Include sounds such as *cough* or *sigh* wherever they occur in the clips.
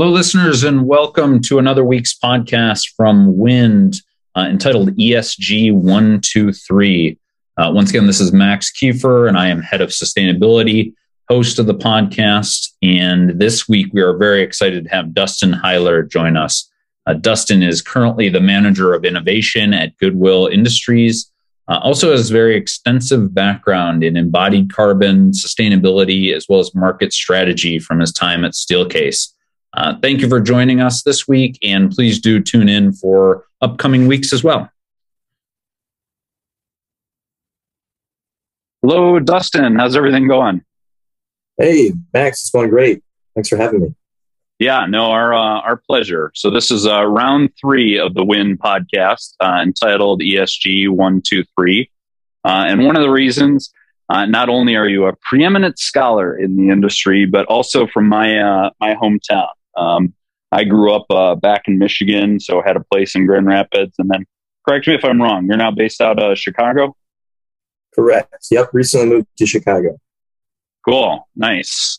Hello, listeners, and welcome to another week's podcast from WYND uh, entitled ESG 123. Uh, once again, this is Max Kiefer, and I am head of sustainability, host of the podcast. And this week, we are very excited to have Dustin Heiler join us. Uh, Dustin is currently the manager of innovation at Goodwill Industries. Uh, also has very extensive background in embodied carbon, sustainability, as well as market strategy from his time at Steelcase. Uh, thank you for joining us this week, and please do tune in for upcoming weeks as well. Hello, Dustin. How's everything going? Hey, Max. It's going great. Thanks for having me. Yeah, no, our uh, our pleasure. So this is uh, round three of the WYND podcast uh, entitled ESG One Two Three, uh, and one of the reasons uh, not only are you a preeminent scholar in the industry, but also from my uh, my hometown. Um, I grew up uh, back in Michigan, so had a place in Grand Rapids. And then, correct me if I'm wrong, you're now based out of Chicago? Correct. Yep. Recently moved to Chicago. Cool. Nice.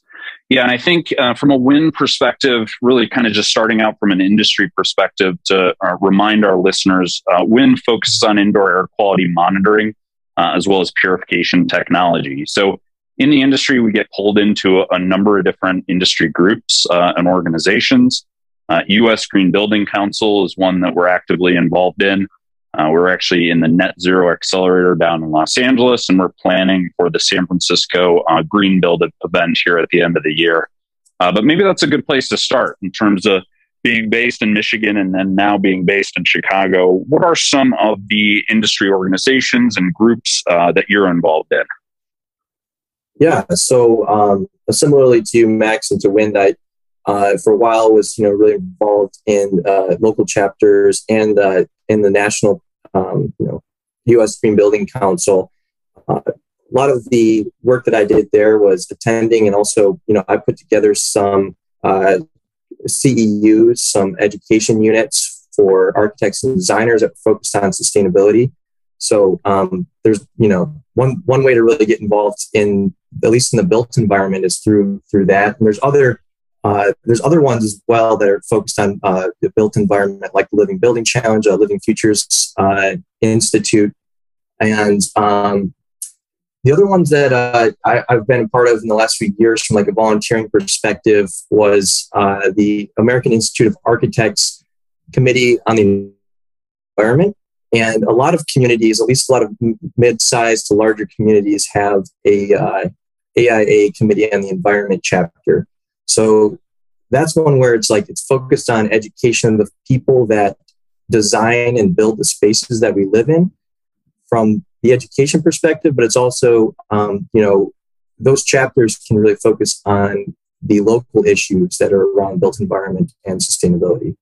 Yeah. And I think uh, from a WYND perspective, really kind of just starting out from an industry perspective to uh, remind our listeners, uh, WYND focuses on indoor air quality monitoring uh, as well as purification technology. So in the industry, we get pulled into a, number of different industry groups uh, and organizations. Uh, U.S. Green Building Council is one that we're actively involved in. Uh, we're actually in the Net Zero Accelerator down in Los Angeles, and we're planning for the San Francisco uh, Green Build event here at the end of the year. Uh, but maybe that's a good place to start in terms of being based in Michigan and then now being based in Chicago. What are some of the industry organizations and groups uh, that you're involved in? Yeah, so um, similarly to you, Max, and to WYND, I uh, for a while was you know really involved in uh, local chapters and uh, in the national um, you know U.S. Green Building Council. Uh, a lot of the work that I did there was attending, and also you know I put together some uh, CEUs, some education units for architects and designers that focused on sustainability. So um, there's you know one one way to really get involved in at least in the built environment is through through that. And there's other uh, there's other ones as well that are focused on uh, the built environment, like the Living Building Challenge, uh, Living Futures uh, Institute, and um, the other ones that uh, I, have been a part of in the last few years, from like a volunteering perspective, was uh, the American Institute of Architects Committee on the Environment. And a lot of communities, at least a lot of mid-sized to larger communities, have a AIA Committee on the Environment chapter. So that's one where it's like it's focused on education of the people that design and build the spaces that we live in from the education perspective, but it's also, um, you know, those chapters can really focus on the local issues that are around built environment and sustainability.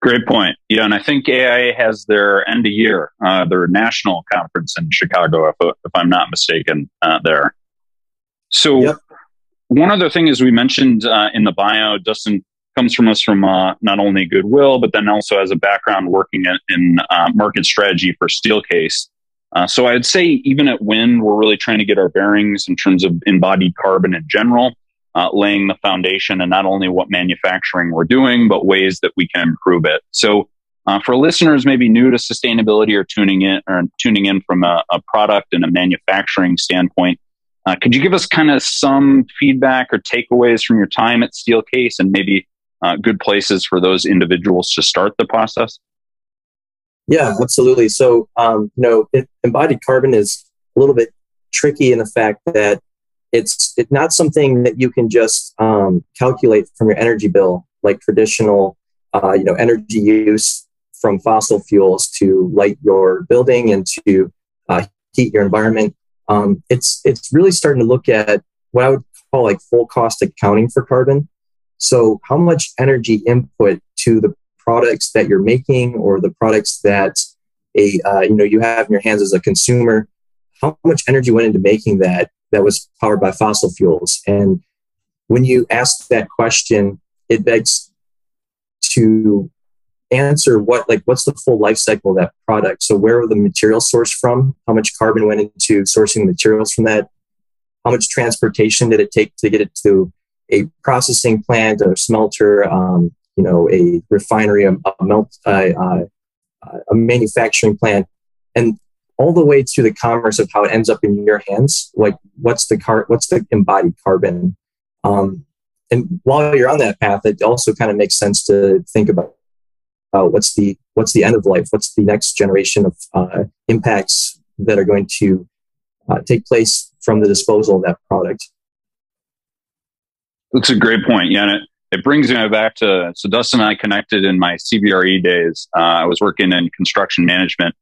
Great point. Yeah, and I think AIA has their end of year, uh, their national conference in Chicago, if, if I'm not mistaken, uh, there. So, yep. one other thing is we mentioned uh, in the bio, Dustin comes from us from uh, not only Goodwill, but then also has a background working in, in uh, market strategy for Steelcase. Uh, so, I'd say even at WYND, we're really trying to get our bearings in terms of embodied carbon in general, uh, laying the foundation and not only what manufacturing we're doing, but ways that we can improve it. So, uh, for listeners maybe new to sustainability or tuning in or tuning in from a, a product and a manufacturing standpoint, uh, could you give us kind of some feedback or takeaways from your time at Steelcase and maybe uh, good places for those individuals to start the process? Yeah, absolutely. So, um, you know, embodied carbon is a little bit tricky in the fact that it's it's not something that you can just um, calculate from your energy bill like traditional, uh, you know, energy use from fossil fuels to light your building and to uh, heat your environment um, it's it's really starting to look at what I would call like full cost accounting for carbon. So how much energy input to the products that you're making or the products that a uh, you know you have in your hands as a consumer, how much energy went into making that that was powered by fossil fuels? And when you ask that question, it begs to answer what like what's the full life cycle of that product? So where were the materials sourced from? How much carbon went into sourcing materials from that? How much transportation did it take to get it to a processing plant, a smelter, um, you know, a refinery, a, a melt, uh, uh, a manufacturing plant, and all the way to the commerce of how it ends up in your hands. Like, what's the car? What's the embodied carbon? Um, and while you're on that path, it also kind of makes sense to think about uh, what's the what's the end of life? What's the next generation of uh, impacts that are going to uh, take place from the disposal of that product? That's a great point. Yeah, it, brings me back to so Dustin and I connected in my CBRE days. Uh, I was working in construction management,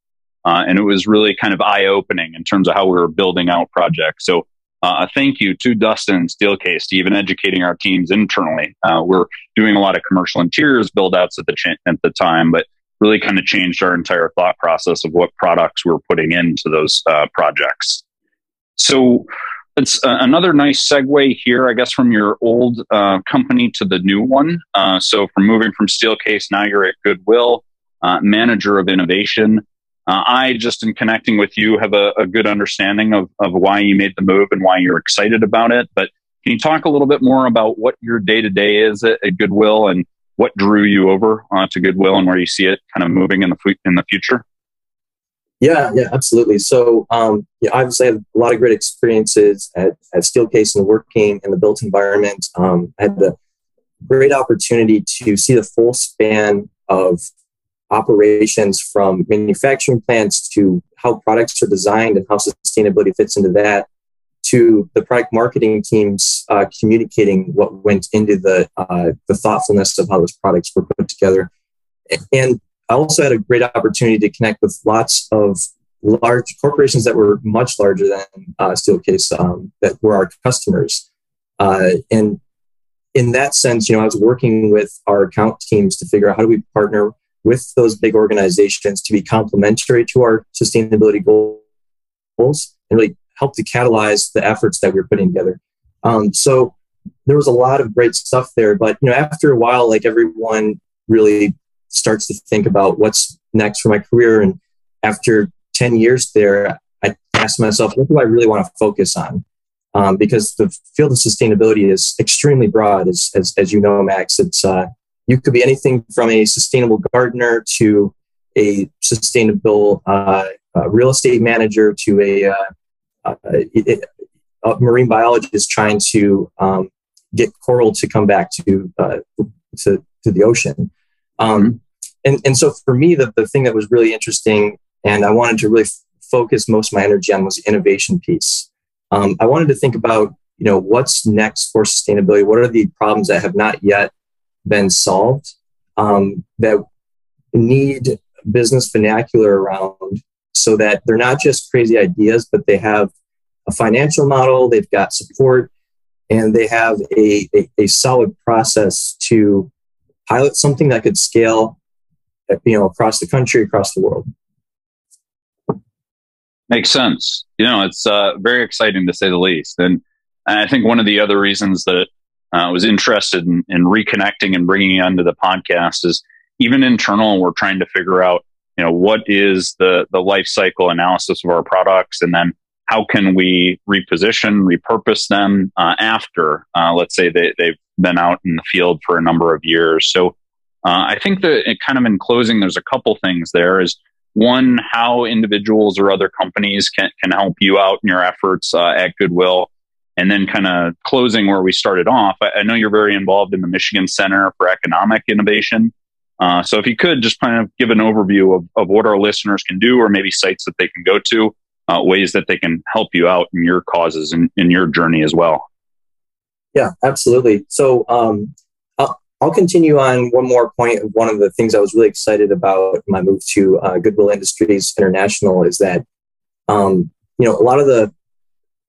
uh, and it was really kind of eye opening in terms of how we were building out projects. So uh, a thank you to Dustin and Steelcase to even educating our teams internally. Uh, we're doing a lot of commercial interiors build outs at the cha- at the time, but really kind of changed our entire thought process of what products we we're putting into those uh, projects. So it's uh, another nice segue here, I guess, from your old uh, company to the new one. Uh, so from moving from Steelcase, now you're at Goodwill, manager of innovation. Uh, I just in connecting with you have a, a, good understanding of, of why you made the move and why you're excited about it. But can you talk a little bit more about what your day to day is at, at, Goodwill and what drew you over uh, to Goodwill and where you see it kind of moving in the in the future? Yeah, yeah, absolutely. So, um, yeah, obviously, I had a lot of great experiences at, at Steelcase and working in the built environment. Um, I had the great opportunity to see the full span of operations from manufacturing plants to how products are designed and how sustainability fits into that to the product marketing teams uh, communicating what went into the uh, the thoughtfulness of how those products were put together. And i also had a great opportunity to connect with lots of large corporations that were much larger than uh, steelcase um, that were our customers. Uh, and in that sense you know i was working with our account teams to figure out how do we partner with those big organizations to be complementary to our sustainability goals and really help to catalyze the efforts that we're putting together. Um, so there was a lot of great stuff there, but you know, after a while, like everyone really starts to think about what's next for my career. And after 10 years there, I asked myself, what do I really want to focus on? Um, because the field of sustainability is extremely broad, as, as, as you know, Max. It's uh, you could be anything from a sustainable gardener to a sustainable uh, uh, real estate manager to a, uh, uh, a marine biologist trying to um, get coral to come back to uh, to, to the ocean. Um, and, and so for me, the, the thing that was really interesting and I wanted to really f- focus most of my energy on was the innovation piece. Um, I wanted to think about, you know, what's next for sustainability? What are the problems that have not yet been solved um, that need business vernacular around so that they're not just crazy ideas, but they have a financial model, they've got support, and they have a, a, a solid process to pilot something that could scale you know across the country across the world. Makes sense. You know it's uh, very exciting to say the least. And, and i think one of the other reasons that uh, was interested in, in, reconnecting and bringing onto the podcast is even internal we're trying to figure out you know what is the the life cycle analysis of our products and then how can we reposition repurpose them uh, after uh, let's say they, they've been out in the field for a number of years. So uh, i think that it kind of in closing there's a couple things there is one how individuals or other companies can, can help you out in your efforts uh, at goodwill and then kind of closing where we started off, I, I, know you're very involved in the Michigan Center for Economic Innovation. Uh, so if you could just kind of give an overview of, of what our listeners can do, or maybe sites that they can go to, uh, ways that they can help you out in your causes and in your journey as well. Yeah, absolutely. So um, I'll, I'll, continue on one more point. One of the things I was really excited about my move to uh, Goodwill Industries International is that um, you know a lot of the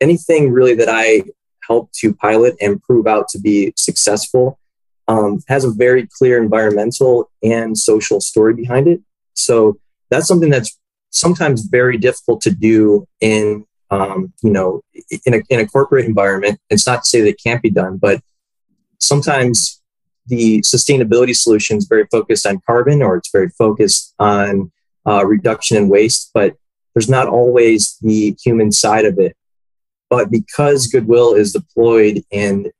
anything really that I help to pilot and prove out to be successful um, has a very clear environmental and social story behind it. So that's something that's sometimes very difficult to do in um, you know in a, in a corporate environment. It's not to say that it can't be done, but sometimes the sustainability solution is very focused on carbon or it's very focused on uh, reduction in waste, but there's not always the human side of it but because Goodwill is deployed in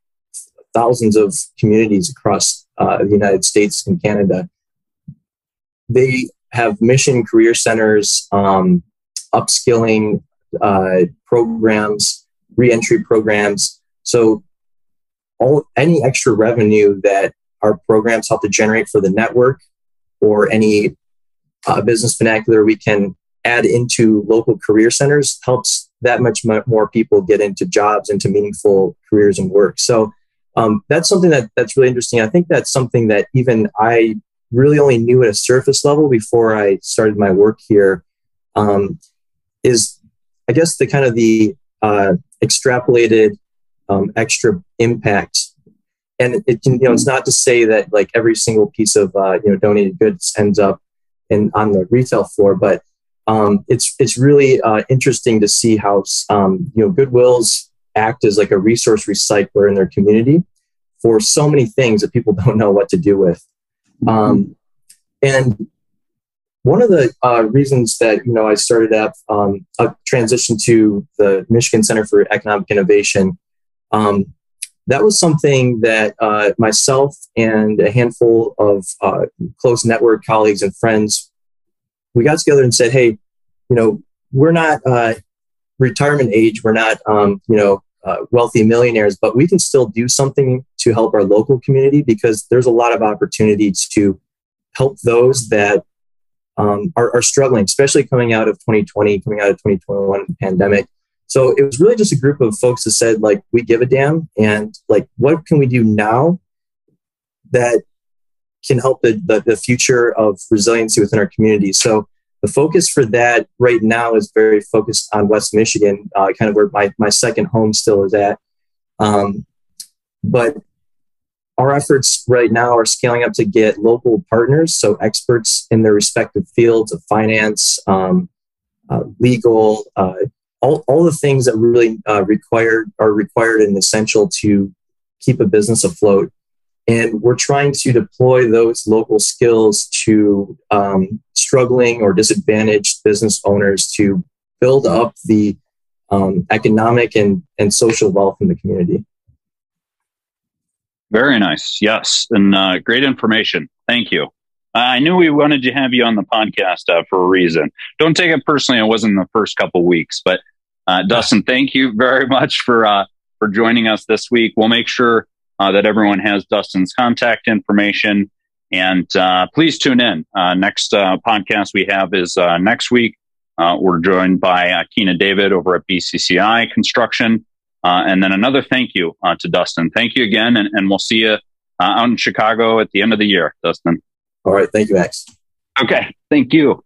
thousands of communities across uh, the United States and Canada. They have mission career centers, um, upskilling uh, programs, reentry programs. So, all any extra revenue that our programs help to generate for the network, or any uh, business vernacular we can add into local career centers helps that much more people get into jobs, into meaningful careers and work. So um, that's something that that's really interesting. I think that's something that even I really only knew at a surface level before I started my work here. Um, is I guess the kind of the uh, extrapolated um, extra impact. And it can, you know, it's not to say that like every single piece of uh, you know donated goods ends up in on the retail floor, but um, it's it's really uh, interesting to see how um, you know Goodwills act as like a resource recycler in their community for so many things that people *laughs* don't know what to do with. Um, and one of the uh, reasons that you know I started up um, a transition to the Michigan Center for Economic Innovation, um, that was something that uh, myself and a handful of uh, close network colleagues and friends we got together and said, hey, you know, we're not uh, retirement age, we're not, um, you know, uh, wealthy millionaires, but we can still do something to help our local community because there's a lot of opportunities to help those that um, are, are, struggling, especially coming out of 2020, coming out of 2021 pandemic. So it was really just a group of folks that said, like, we give a damn, and like, what can we do now that can help the, the, the future of resiliency within our community. So the focus for that right now is very focused on West Michigan, uh, kind of where my, my second home still is at. Um, but our efforts right now are scaling up to get local partners, so experts in their respective fields of finance, um, uh, legal, uh, all, all the things that really uh, required are required and essential to keep a business afloat. And we're trying to deploy those local skills to um, struggling or disadvantaged business owners to build up the um, economic and, and social wealth in the community. Very nice. Yes. And uh, great information. Thank you. I knew we wanted to have you on the podcast uh, for a reason. Don't take it personally. It wasn't the first couple weeks, but uh, Dustin, thank you very much for uh, for joining us this week. We'll make sure uh, that everyone has Dustin's contact information. And uh, please tune in. Uh, next uh, podcast we have is uh, next week. Uh, we're joined by uh, Keena David over at BCCI Construction. and then another thank you to Dustin. Thank you again. And, and we'll see you out in Chicago at the end of the year, Dustin. All right. Thank you, Max. Okay. Thank you.